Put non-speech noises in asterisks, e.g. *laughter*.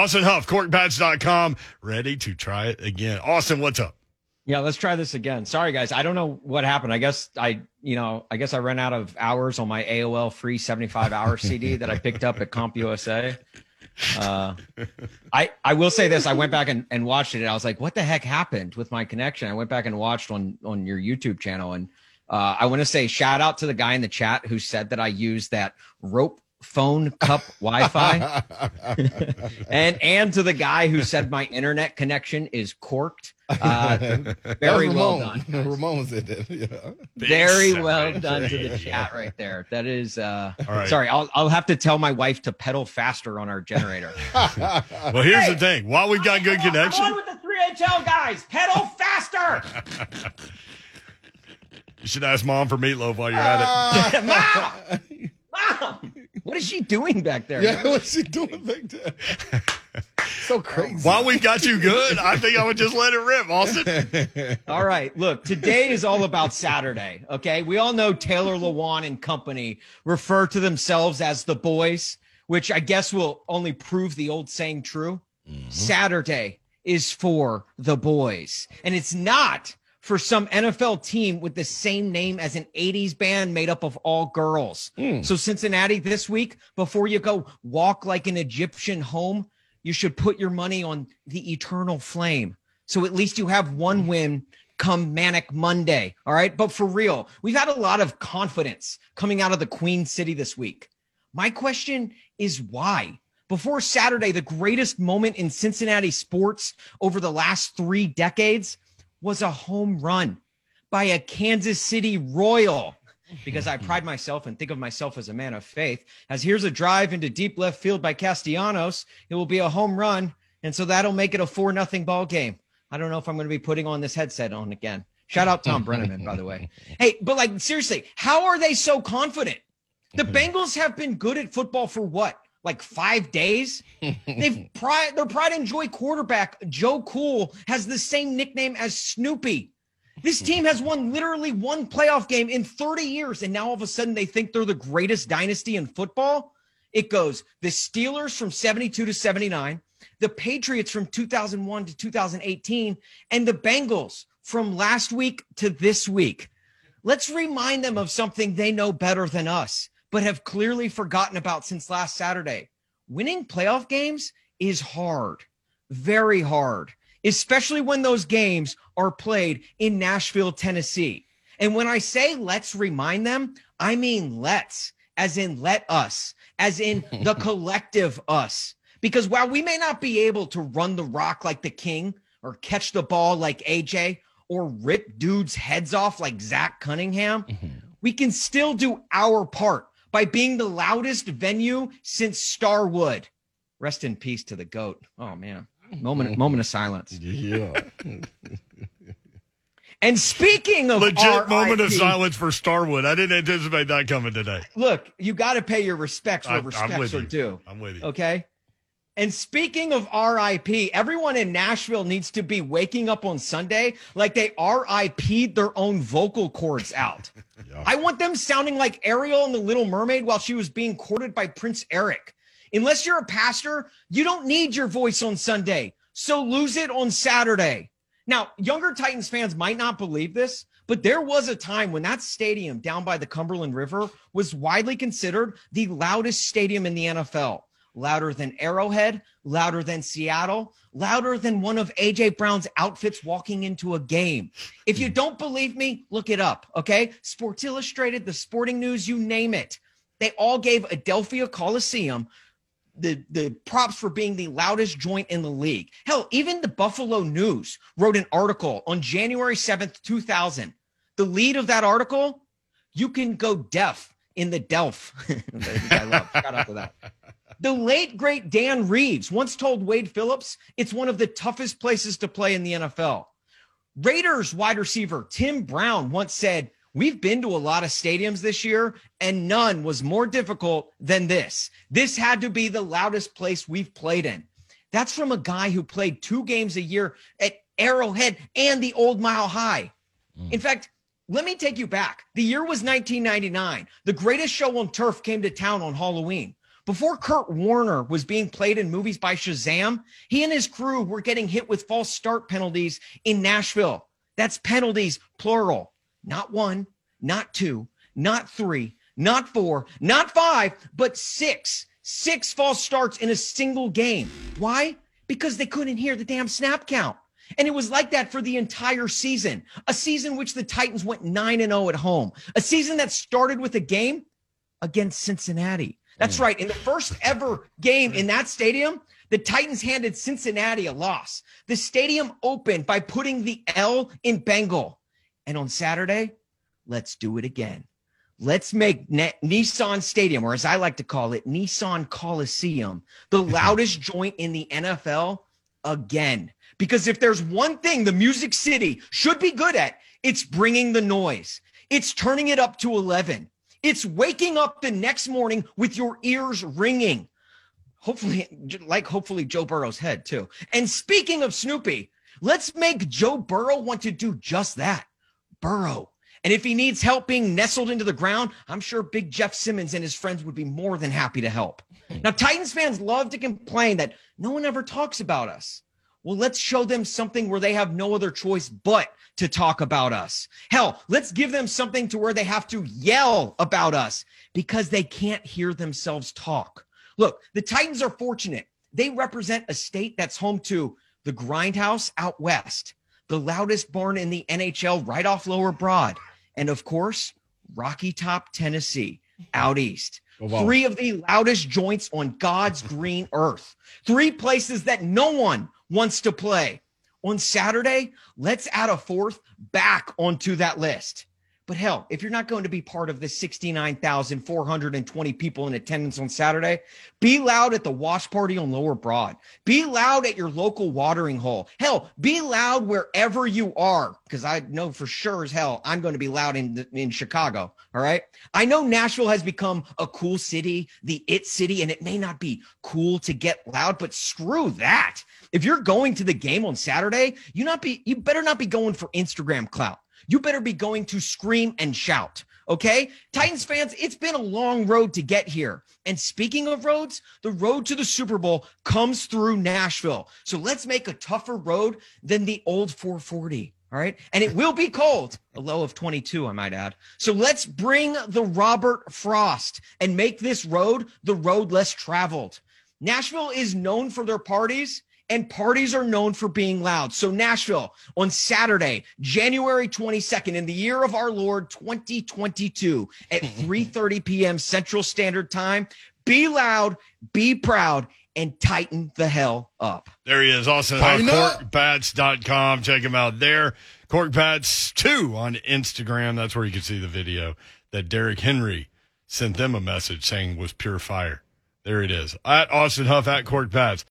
Austin Huff, korkedbats.com, ready to try it again. Austin, what's up? Yeah, let's try this again. Sorry, guys. I don't know what happened. I guess I, you know, I guess I ran out of hours on my AOL free 75 hour *laughs* CD that I picked up at CompUSA. Uh, I I will say this. I went back and, and watched it. And I was like, what the heck happened with my connection? I went back and watched on on your YouTube channel, and uh, I want to say shout out to the guy in the chat who said that I used that rope phone cup *laughs* Wi-Fi, and and to the guy who said my internet connection is corked. Uh, *laughs* very well done. *laughs* Guys. Ramon said that. Yeah. Very well done to the chat right there. That is. Uh, Sorry, I'll I'll have to tell my wife to pedal faster on our generator. well, here's hey, the thing. While we've got good connection, I'm on with the 3HL guys. Pedal faster. you should ask mom for meatloaf while you're at it. mom. Mom, what is she doing back there? Yeah, what's she doing back there? *laughs* so crazy. While we got you good, I think I would just let it rip, Austin. *laughs* all right. Look, today is all about Saturday. Okay. We all know Taylor Lewan and company refer to themselves as the boys, which I guess will only prove the old saying true. Mm-hmm. Saturday is for the boys. And it's not for some NFL team with the same name as an 80s band made up of all girls. Mm. So, Cincinnati, this week, before you go walk like an Egyptian home, you should put your money on the eternal flame. So, at least you have one hmm. win come Manic Monday. All right. But for real, we've had a lot of confidence coming out of the Queen City this week. My question is why? Before Saturday, the greatest moment in Cincinnati sports over the last three decades was a home run by a Kansas City Royal because I pride *laughs* myself and think of myself as a man of faith. As here's a drive into deep left field by Castellanos, it will be a home run, and so that'll make it a four nothing ball game. I don't know if I'm going to be putting on this headset on again. Shout out Thom Brennaman, by the way. *laughs* Hey, but like seriously, how are they so confident? The *laughs* Bengals have been good at football for what? Like five days. They've *laughs* pride their pride and joy quarterback Joe Cool has the same nickname as Snoopy. This hmm. team has won literally one playoff game in 30 years, and now all of a sudden they think they're the greatest dynasty in football. It goes the Steelers from 72 to 79, the Patriots from 2001 to 2018, and the Bengals from last week to this week. Let's remind them of something they know better than us but have clearly forgotten about since last Saturday. Winning playoff games is hard, very hard, especially when those games are played in Nashville, Tennessee. And when I say let's remind them, I mean let's, as in let us, as in the *laughs* collective us. Because while we may not be able to run the rock like the king or catch the ball like AJ or rip dudes' heads off like Zach Cunningham, mm-hmm. we can still do our part by being the loudest venue since Starwood. Rest in peace to the goat. Oh man. Moment *laughs* moment of silence. Yeah. and speaking of legit R. moment of silence for Starwood. I didn't anticipate that coming today. Look, you got to pay your respects where I, respects are due. I'm with you. Okay. And speaking of RIP, everyone in Nashville needs to be waking up on Sunday like they RIP'd their own vocal cords out. yeah. I want them sounding like Ariel in The Little Mermaid while she was being courted by Prince Eric. Unless you're a pastor, you don't need your voice on Sunday. So lose it on Saturday. Now, younger Titans fans might not believe this, but there was a time when that stadium down by the Cumberland River was widely considered the loudest stadium in the NFL louder than Arrowhead, louder than Seattle, louder than one of AJ Brown's outfits walking into a game. If you don't believe me, look it up, okay? Sports Illustrated, the Sporting News, you name it. They all gave Adelphia Coliseum the, the props for being the loudest joint in the league. Hell, even the Buffalo News wrote an article on January 7th, 2000. The lead of that article, you can go deaf in the Delph. *laughs* I love. Shout out to that. *laughs* The late, great Dan Reeves once told Wade Phillips it's one of the toughest places to play in the NFL. Raiders wide receiver Tim Brown once said, We've been to a lot of stadiums this year, and none was more difficult than this. This had to be the loudest place we've played in. That's from a guy who played two games a year at Arrowhead and the Old Mile High. Mm. In fact, let me take you back. The year was 1999. The greatest show on turf came to town on Halloween. Before Kurt Warner was being played in movies by Shazam, he and his crew were getting hit with false start penalties in Nashville. That's penalties, plural. Not one, not two, not three, not four, not five, but six. Six false starts in a single game. Why? Because they couldn't hear the damn snap count. And it was like that for the entire season. A season which the Titans went 9 and 0 at home. A season that started with a game against Cincinnati. That's hmm. right. In the first ever game in that stadium, the Titans handed Cincinnati a loss. The stadium opened by putting the L in Bengal. And on Saturday, let's do it again. Let's make Nissan Stadium, or as I like to call it, Nissan Coliseum, the *laughs* loudest joint in the NFL again. Because if there's one thing the Music City should be good at, it's bringing the noise. It's turning it up to 11. It's waking up the next morning with your ears ringing. Hopefully, *laughs* like hopefully Joe Burrow's head too. And speaking of Snoopy, let's make Joe Burrow want to do just that. Burrow. And if he needs help being nestled into the ground, I'm sure Big Jeff Simmons and his friends would be more than happy to help. Now, Titans fans love to complain that no one ever talks about us. Well, let's show them something where they have no other choice but to talk about us. Hell, let's give them something to where they have to yell about us because they can't hear themselves talk. Look, the Titans are fortunate. They represent a state that's home to the Grindhouse out west, the loudest barn in the NHL right off Lower Broad, and of course, Rocky Top, Tennessee out east. Oh, wow. Three of the loudest joints on God's green earth. Three places that no one wants to play. On Saturday, let's add a fourth back onto that list. But hell, if you're not going to be part of the 69,420 people in attendance on Saturday, be loud at the wash party on Lower Broad. Be loud at your local watering hole. Hell, be loud wherever you are, because I know for sure as hell I'm going to be loud in in Chicago. All right. I know Nashville has become a cool city, the it city, and it may not be cool to get loud, but screw that. If you're going to the game on Saturday, you not be you better not be going for Instagram clout. You better be going to scream and shout. Okay. Titans fans, it's been a long road to get here. And speaking of roads, the road to the Super Bowl comes through Nashville. So let's make a tougher road than the old 440. All right. And it will be cold, a low of 22, I might add. So let's bring the Robert Frost and make this road the road less traveled. Nashville is known for their parties and parties are known for being loud. So Nashville on Saturday, January 22nd in the year of our Lord 2022 at *laughs* 3:30 p.m. Central Standard Time. Be loud, be proud and tighten the hell up. There he is. Also, Tighten up. korkedbats.com. Check him out there. Corkbats2 on Instagram. That's where you can see the video that Derrick Henry sent them a message saying was pure fire. There it is. At Austin Huff, at Corkbats.